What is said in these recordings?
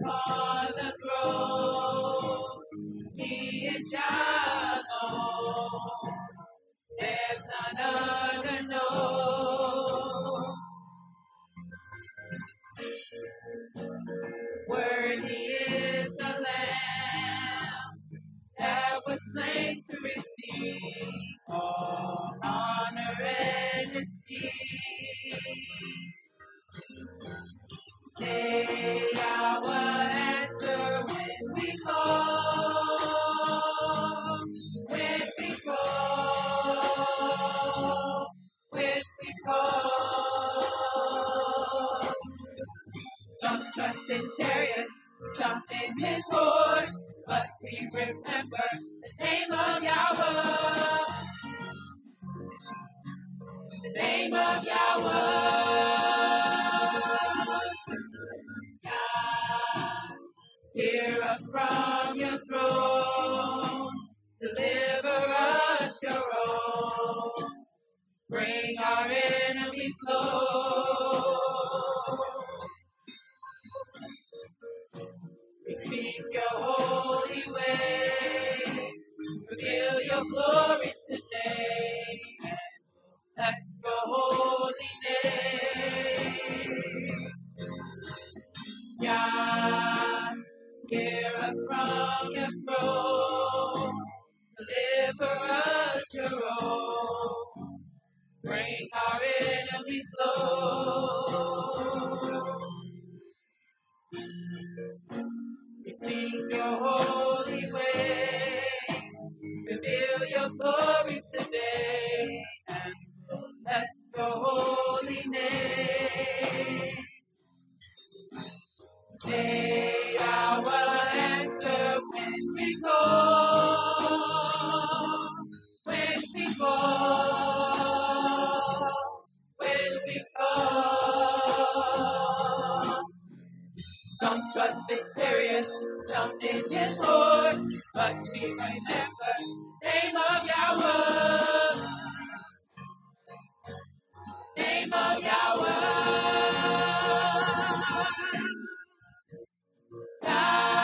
upon the throne. He is power. God, hear us cry. Isabel a mi flor. time.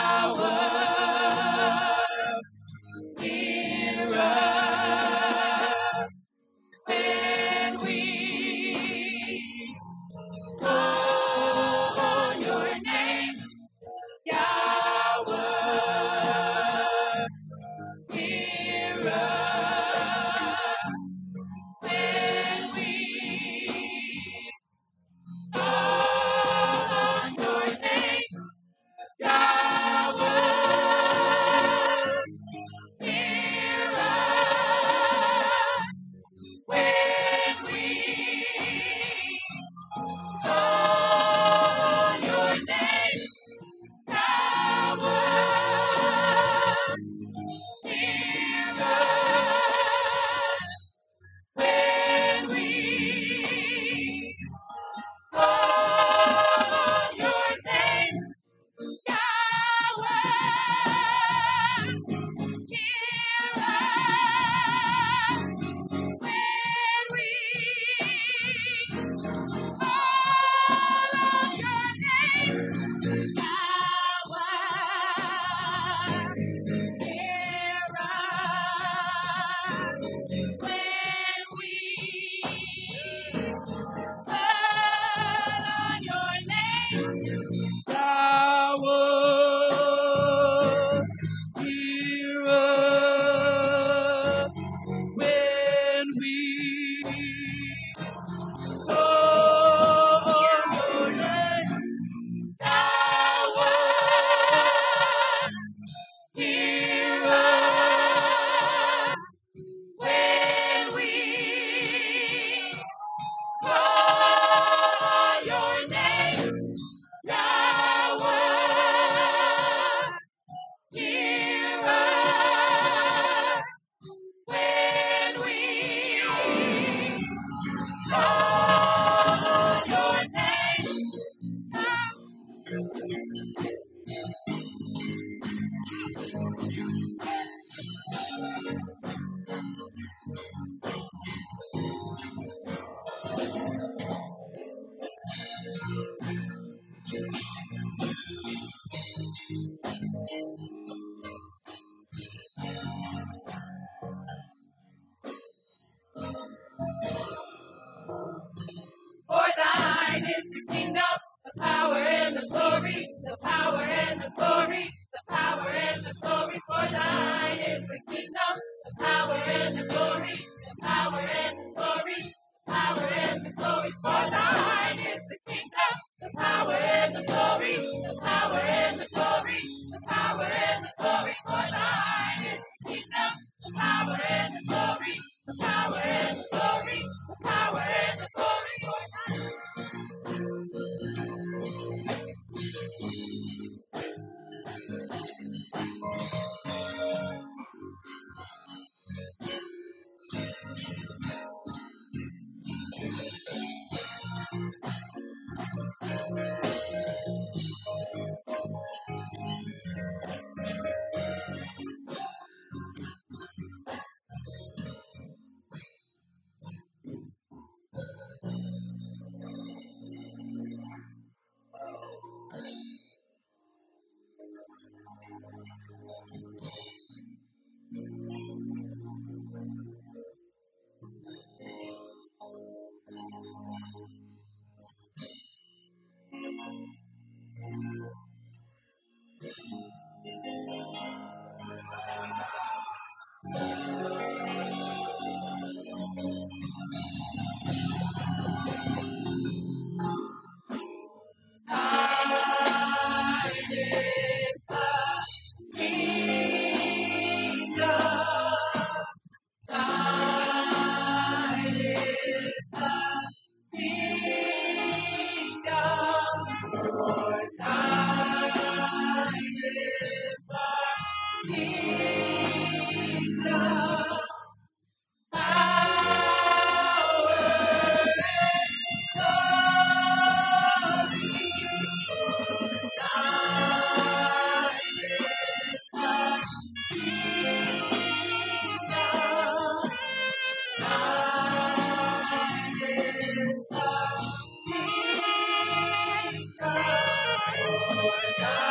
Lord God.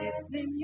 it's in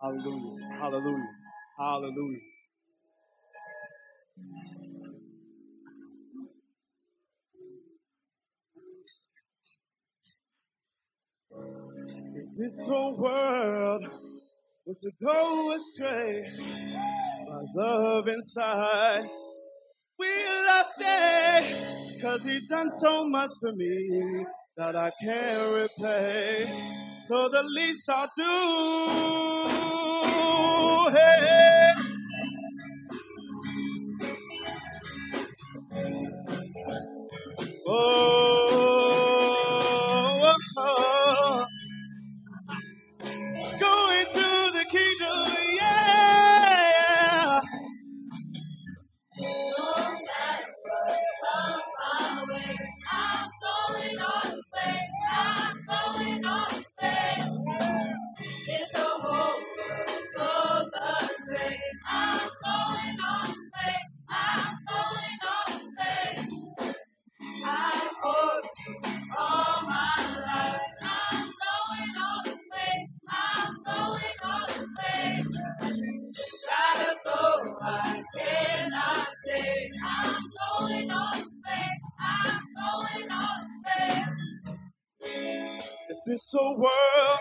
Hallelujah. Hallelujah. Hallelujah. If this whole world was to go astray, my love inside, we lost it. Cause he done so much for me that I can't repay. So the least I'll do, hey, oh, This world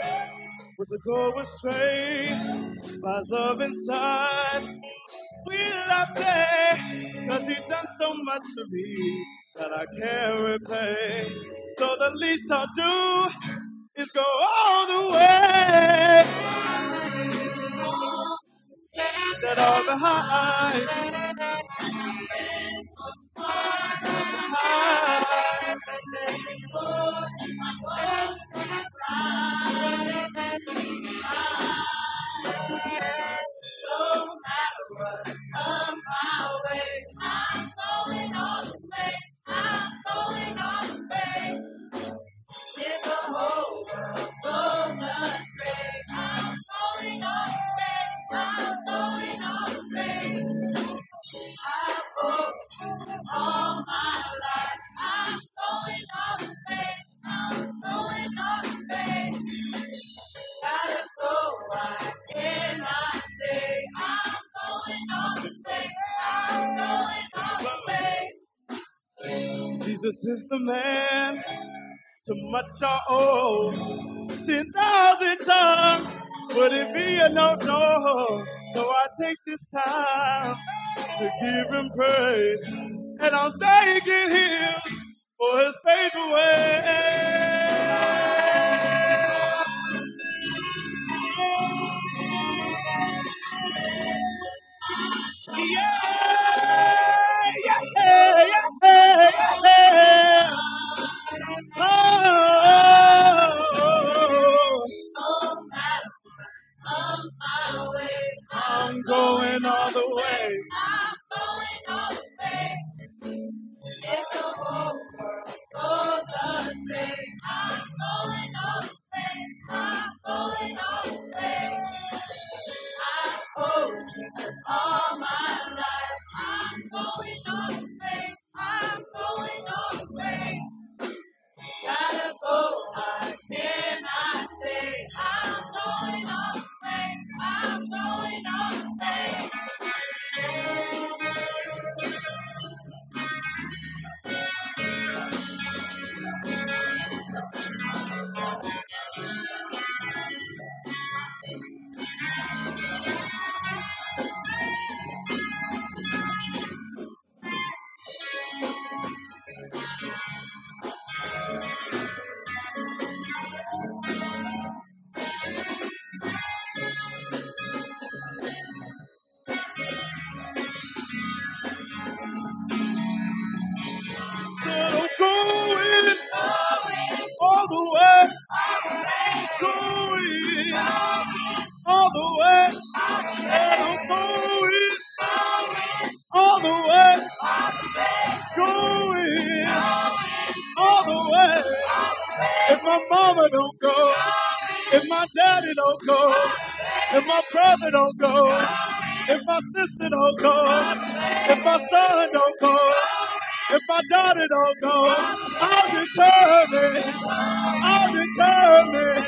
was to go astray, my love inside, we lost it. Cause he done so much to me that I can't repay. So the least I'll do is go all the way. That all the high, Padre bendito, Padre bendito, faith. Jesus is the man. Too much I owe. Ten thousand tongues would it be a no no? So I take this time to give him praise, and I'm thanking him for his yeah, yeah. away. brother don't go, if my sister don't go, if my son don't go, if my daughter don't go, I'm determined, I'm determined.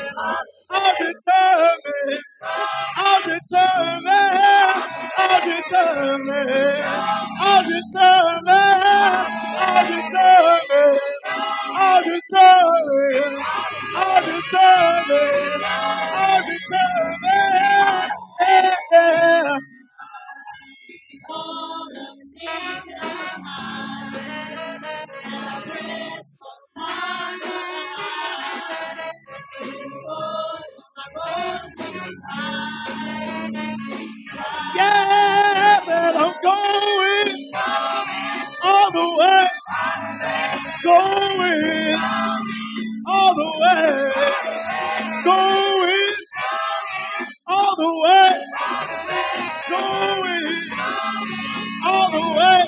all the way.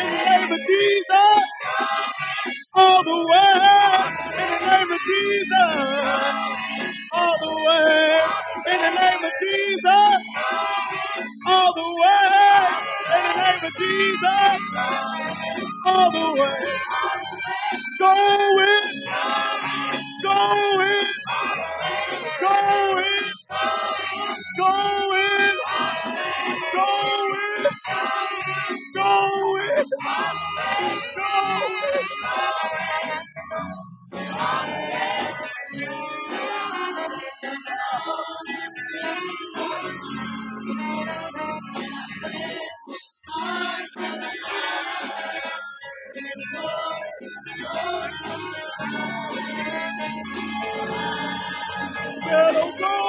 In the name of Jesus. All the way. In the name of Jesus. All the way. In the name of Jesus. All the way. In the name of Jesus. All the way. Go with Miguel, oh God!